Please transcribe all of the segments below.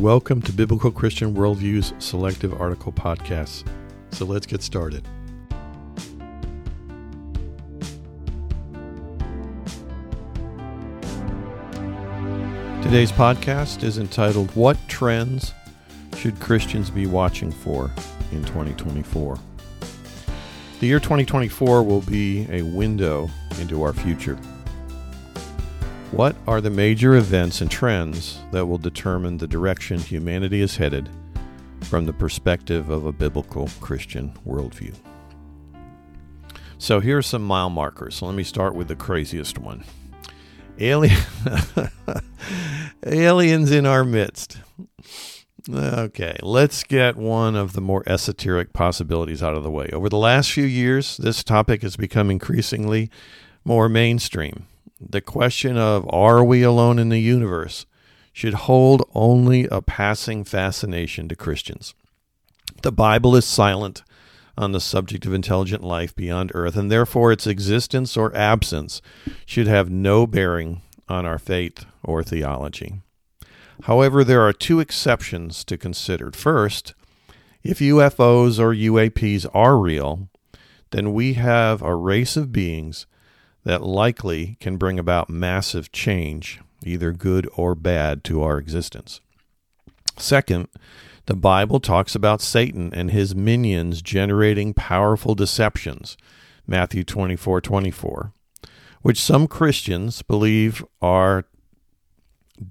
Welcome to Biblical Christian Worldview's Selective Article Podcasts. So let's get started. Today's podcast is entitled What Trends Should Christians Be Watching For in 2024? The year 2024 will be a window into our future. What are the major events and trends that will determine the direction humanity is headed from the perspective of a biblical Christian worldview? So here are some mile markers. Let me start with the craziest one. Alien aliens in our midst. Okay, let's get one of the more esoteric possibilities out of the way. Over the last few years, this topic has become increasingly more mainstream the question of are we alone in the universe should hold only a passing fascination to Christians. The Bible is silent on the subject of intelligent life beyond earth, and therefore its existence or absence should have no bearing on our faith or theology. However, there are two exceptions to consider. First, if UFOs or UAPs are real, then we have a race of beings that likely can bring about massive change, either good or bad, to our existence. Second, the Bible talks about Satan and his minions generating powerful deceptions, Matthew 24 24, which some Christians believe are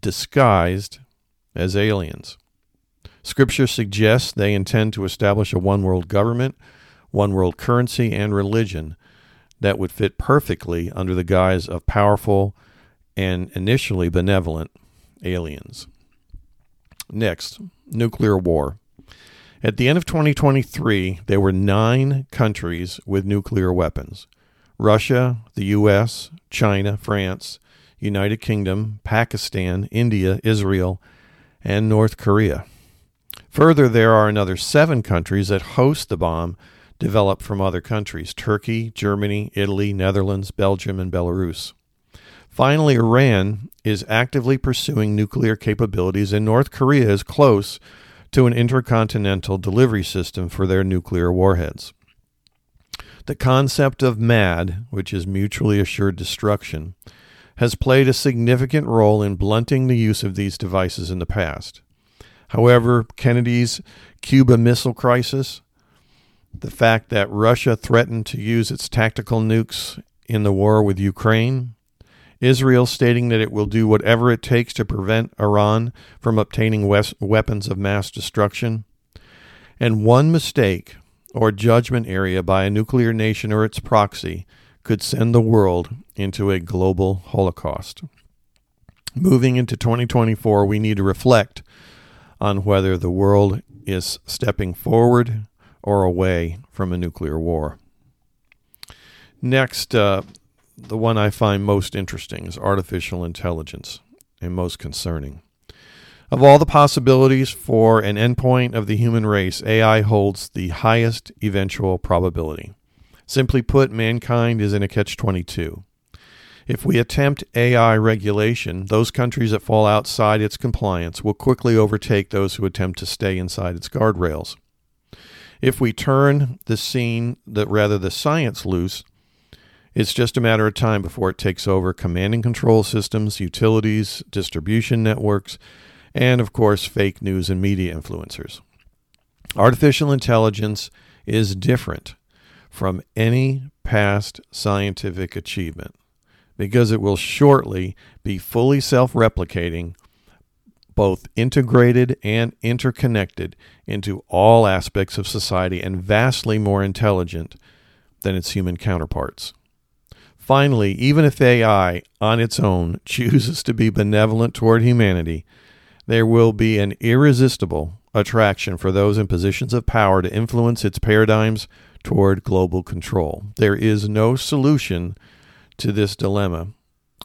disguised as aliens. Scripture suggests they intend to establish a one world government, one world currency, and religion that would fit perfectly under the guise of powerful and initially benevolent aliens. Next, nuclear war. At the end of 2023, there were nine countries with nuclear weapons Russia, the U.S., China, France, United Kingdom, Pakistan, India, Israel, and North Korea. Further, there are another seven countries that host the bomb developed from other countries Turkey, Germany, Italy, Netherlands, Belgium, and Belarus. Finally, Iran is actively pursuing nuclear capabilities, and North Korea is close to an intercontinental delivery system for their nuclear warheads. The concept of MAD, which is mutually assured destruction, has played a significant role in blunting the use of these devices in the past. However, Kennedy's Cuba Missile Crisis the fact that Russia threatened to use its tactical nukes in the war with Ukraine, Israel stating that it will do whatever it takes to prevent Iran from obtaining weapons of mass destruction, and one mistake or judgment area by a nuclear nation or its proxy could send the world into a global holocaust. Moving into 2024, we need to reflect on whether the world is stepping forward or away from a nuclear war. Next, uh, the one I find most interesting is artificial intelligence and most concerning. Of all the possibilities for an endpoint of the human race, AI holds the highest eventual probability. Simply put, mankind is in a catch 22. If we attempt AI regulation, those countries that fall outside its compliance will quickly overtake those who attempt to stay inside its guardrails. If we turn the scene, that rather the science loose, it's just a matter of time before it takes over command and control systems, utilities, distribution networks, and of course, fake news and media influencers. Artificial intelligence is different from any past scientific achievement because it will shortly be fully self replicating both integrated and interconnected into all aspects of society and vastly more intelligent than its human counterparts. Finally, even if AI on its own chooses to be benevolent toward humanity, there will be an irresistible attraction for those in positions of power to influence its paradigms toward global control. There is no solution to this dilemma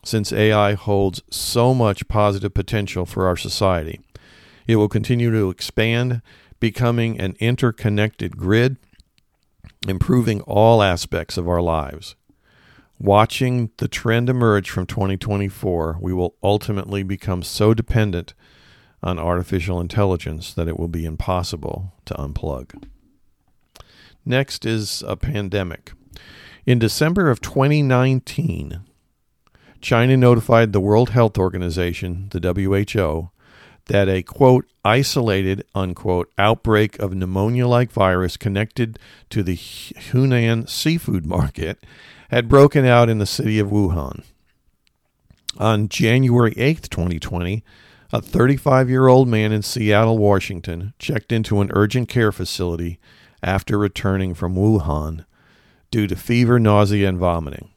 since AI holds so much positive potential for our society. It will continue to expand, becoming an interconnected grid, improving all aspects of our lives. Watching the trend emerge from 2024, we will ultimately become so dependent on artificial intelligence that it will be impossible to unplug. Next is a pandemic. In December of 2019, China notified the World Health Organization, the WHO, that a quote isolated unquote outbreak of pneumonia like virus connected to the Hunan seafood market had broken out in the city of Wuhan. On January 8, 2020, a 35 year old man in Seattle, Washington, checked into an urgent care facility after returning from Wuhan due to fever, nausea, and vomiting.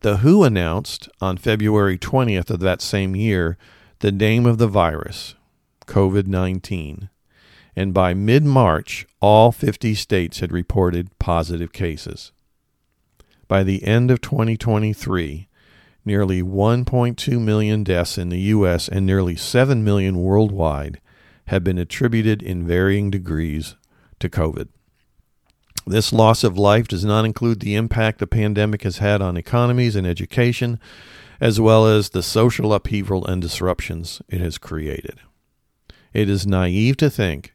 The WHO announced on February 20th of that same year the name of the virus, COVID 19, and by mid March, all 50 states had reported positive cases. By the end of 2023, nearly 1.2 million deaths in the U.S. and nearly 7 million worldwide have been attributed in varying degrees to COVID. This loss of life does not include the impact the pandemic has had on economies and education, as well as the social upheaval and disruptions it has created. It is naive to think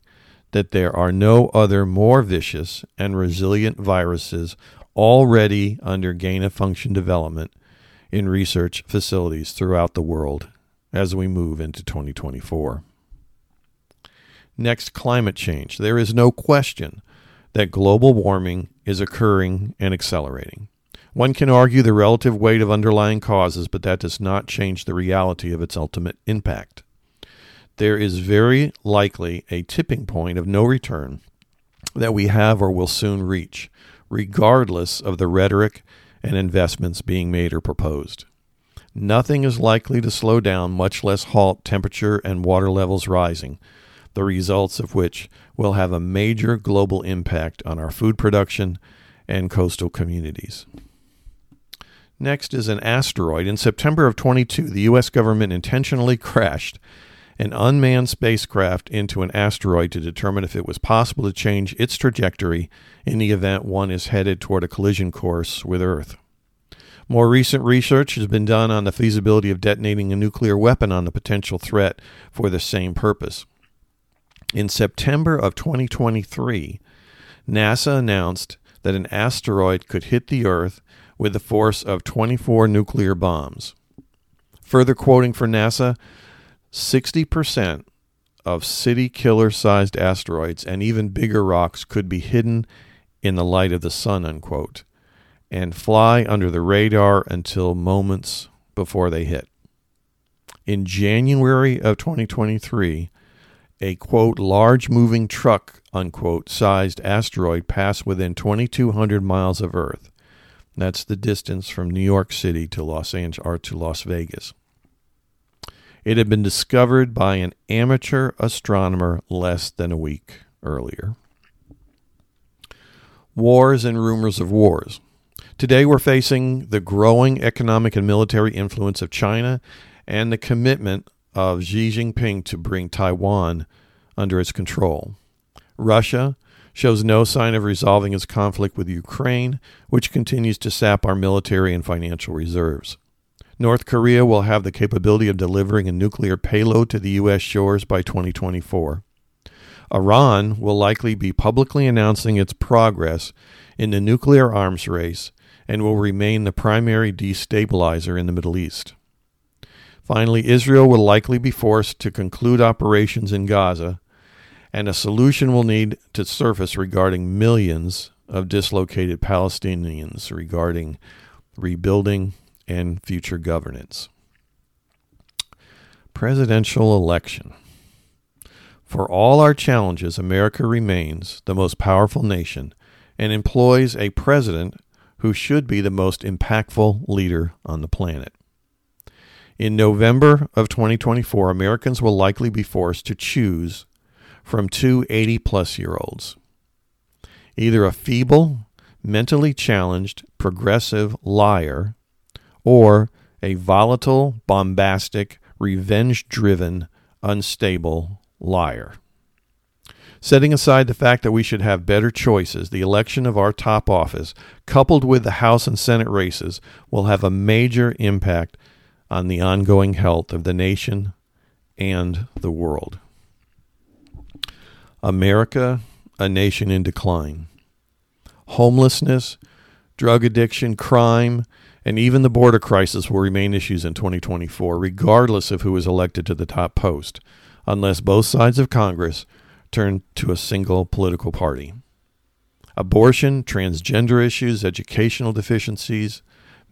that there are no other more vicious and resilient viruses already under gain of function development in research facilities throughout the world as we move into 2024. Next, climate change. There is no question that global warming is occurring and accelerating. One can argue the relative weight of underlying causes, but that does not change the reality of its ultimate impact. There is very likely a tipping point of no return that we have or will soon reach, regardless of the rhetoric and investments being made or proposed. Nothing is likely to slow down, much less halt temperature and water levels rising, the results of which will have a major global impact on our food production and coastal communities. Next is an asteroid. In September of 22, the U.S. government intentionally crashed an unmanned spacecraft into an asteroid to determine if it was possible to change its trajectory in the event one is headed toward a collision course with Earth. More recent research has been done on the feasibility of detonating a nuclear weapon on the potential threat for the same purpose. In September of 2023, NASA announced that an asteroid could hit the Earth with the force of 24 nuclear bombs. Further quoting for NASA 60% of city killer sized asteroids and even bigger rocks could be hidden in the light of the sun, unquote, and fly under the radar until moments before they hit. In January of 2023, a quote large moving truck unquote sized asteroid passed within 2200 miles of earth. That's the distance from new york city to los angeles or to las vegas. It had been discovered by an amateur astronomer less than a week earlier. Wars and rumors of wars. Today we're facing the growing economic and military influence of china and the commitment of Xi Jinping to bring Taiwan under its control. Russia shows no sign of resolving its conflict with Ukraine, which continues to sap our military and financial reserves. North Korea will have the capability of delivering a nuclear payload to the U.S. shores by 2024. Iran will likely be publicly announcing its progress in the nuclear arms race and will remain the primary destabilizer in the Middle East. Finally, Israel will likely be forced to conclude operations in Gaza, and a solution will need to surface regarding millions of dislocated Palestinians regarding rebuilding and future governance. Presidential election. For all our challenges, America remains the most powerful nation and employs a president who should be the most impactful leader on the planet. In November of 2024, Americans will likely be forced to choose from two 80 plus year olds either a feeble, mentally challenged, progressive liar, or a volatile, bombastic, revenge driven, unstable liar. Setting aside the fact that we should have better choices, the election of our top office, coupled with the House and Senate races, will have a major impact on the ongoing health of the nation and the world. America, a nation in decline. Homelessness, drug addiction, crime, and even the border crisis will remain issues in 2024, regardless of who is elected to the top post, unless both sides of Congress turn to a single political party. Abortion, transgender issues, educational deficiencies,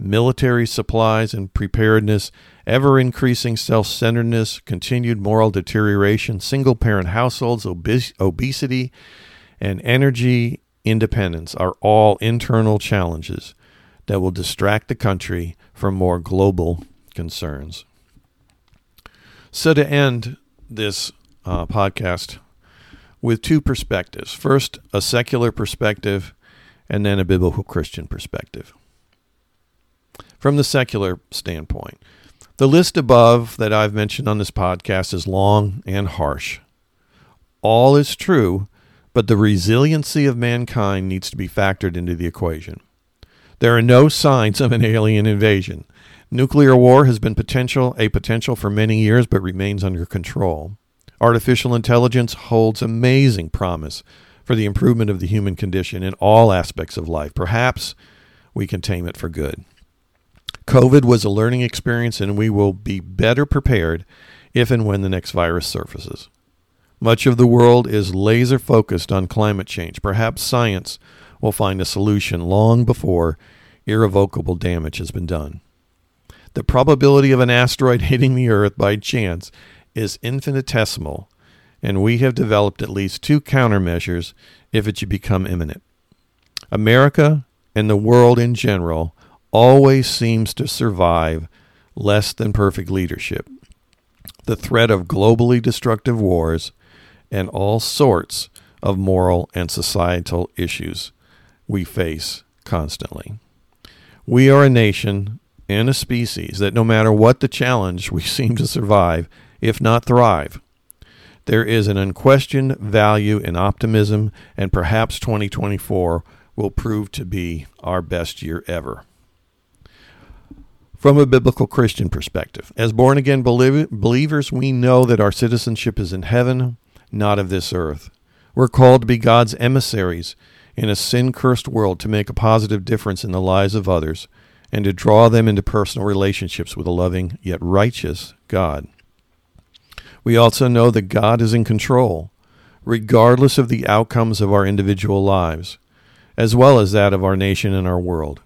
military supplies and preparedness, ever increasing self centeredness, continued moral deterioration, single parent households, obes- obesity, and energy independence are all internal challenges that will distract the country from more global concerns. So, to end this uh, podcast with two perspectives first, a secular perspective, and then a biblical Christian perspective. From the secular standpoint, the list above that I've mentioned on this podcast is long and harsh. All is true, but the resiliency of mankind needs to be factored into the equation. There are no signs of an alien invasion. Nuclear war has been potential a potential for many years but remains under control. Artificial intelligence holds amazing promise for the improvement of the human condition in all aspects of life. Perhaps we can tame it for good. COVID was a learning experience, and we will be better prepared if and when the next virus surfaces. Much of the world is laser focused on climate change. Perhaps science will find a solution long before irrevocable damage has been done. The probability of an asteroid hitting the Earth by chance is infinitesimal, and we have developed at least two countermeasures if it should become imminent. America and the world in general always seems to survive less than perfect leadership, the threat of globally destructive wars, and all sorts of moral and societal issues we face constantly. We are a nation and a species that no matter what the challenge, we seem to survive, if not thrive. There is an unquestioned value in optimism, and perhaps 2024 will prove to be our best year ever. From a biblical Christian perspective, as born again believers, we know that our citizenship is in heaven, not of this earth. We're called to be God's emissaries in a sin cursed world to make a positive difference in the lives of others and to draw them into personal relationships with a loving yet righteous God. We also know that God is in control, regardless of the outcomes of our individual lives, as well as that of our nation and our world.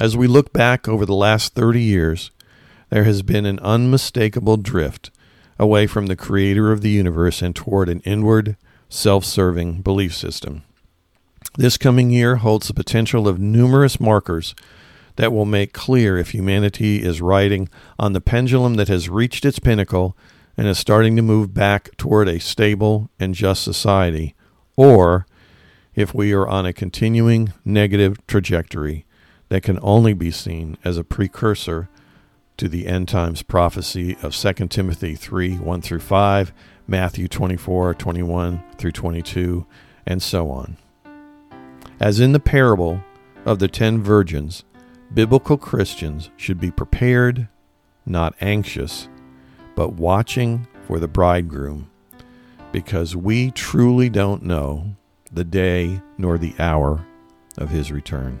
As we look back over the last 30 years, there has been an unmistakable drift away from the creator of the universe and toward an inward, self serving belief system. This coming year holds the potential of numerous markers that will make clear if humanity is riding on the pendulum that has reached its pinnacle and is starting to move back toward a stable and just society, or if we are on a continuing negative trajectory that can only be seen as a precursor to the end times prophecy of 2 Timothy 3 1 through 5, Matthew 24 21 through 22, and so on. As in the parable of the ten virgins, biblical Christians should be prepared, not anxious, but watching for the bridegroom, because we truly don't know the day nor the hour of his return.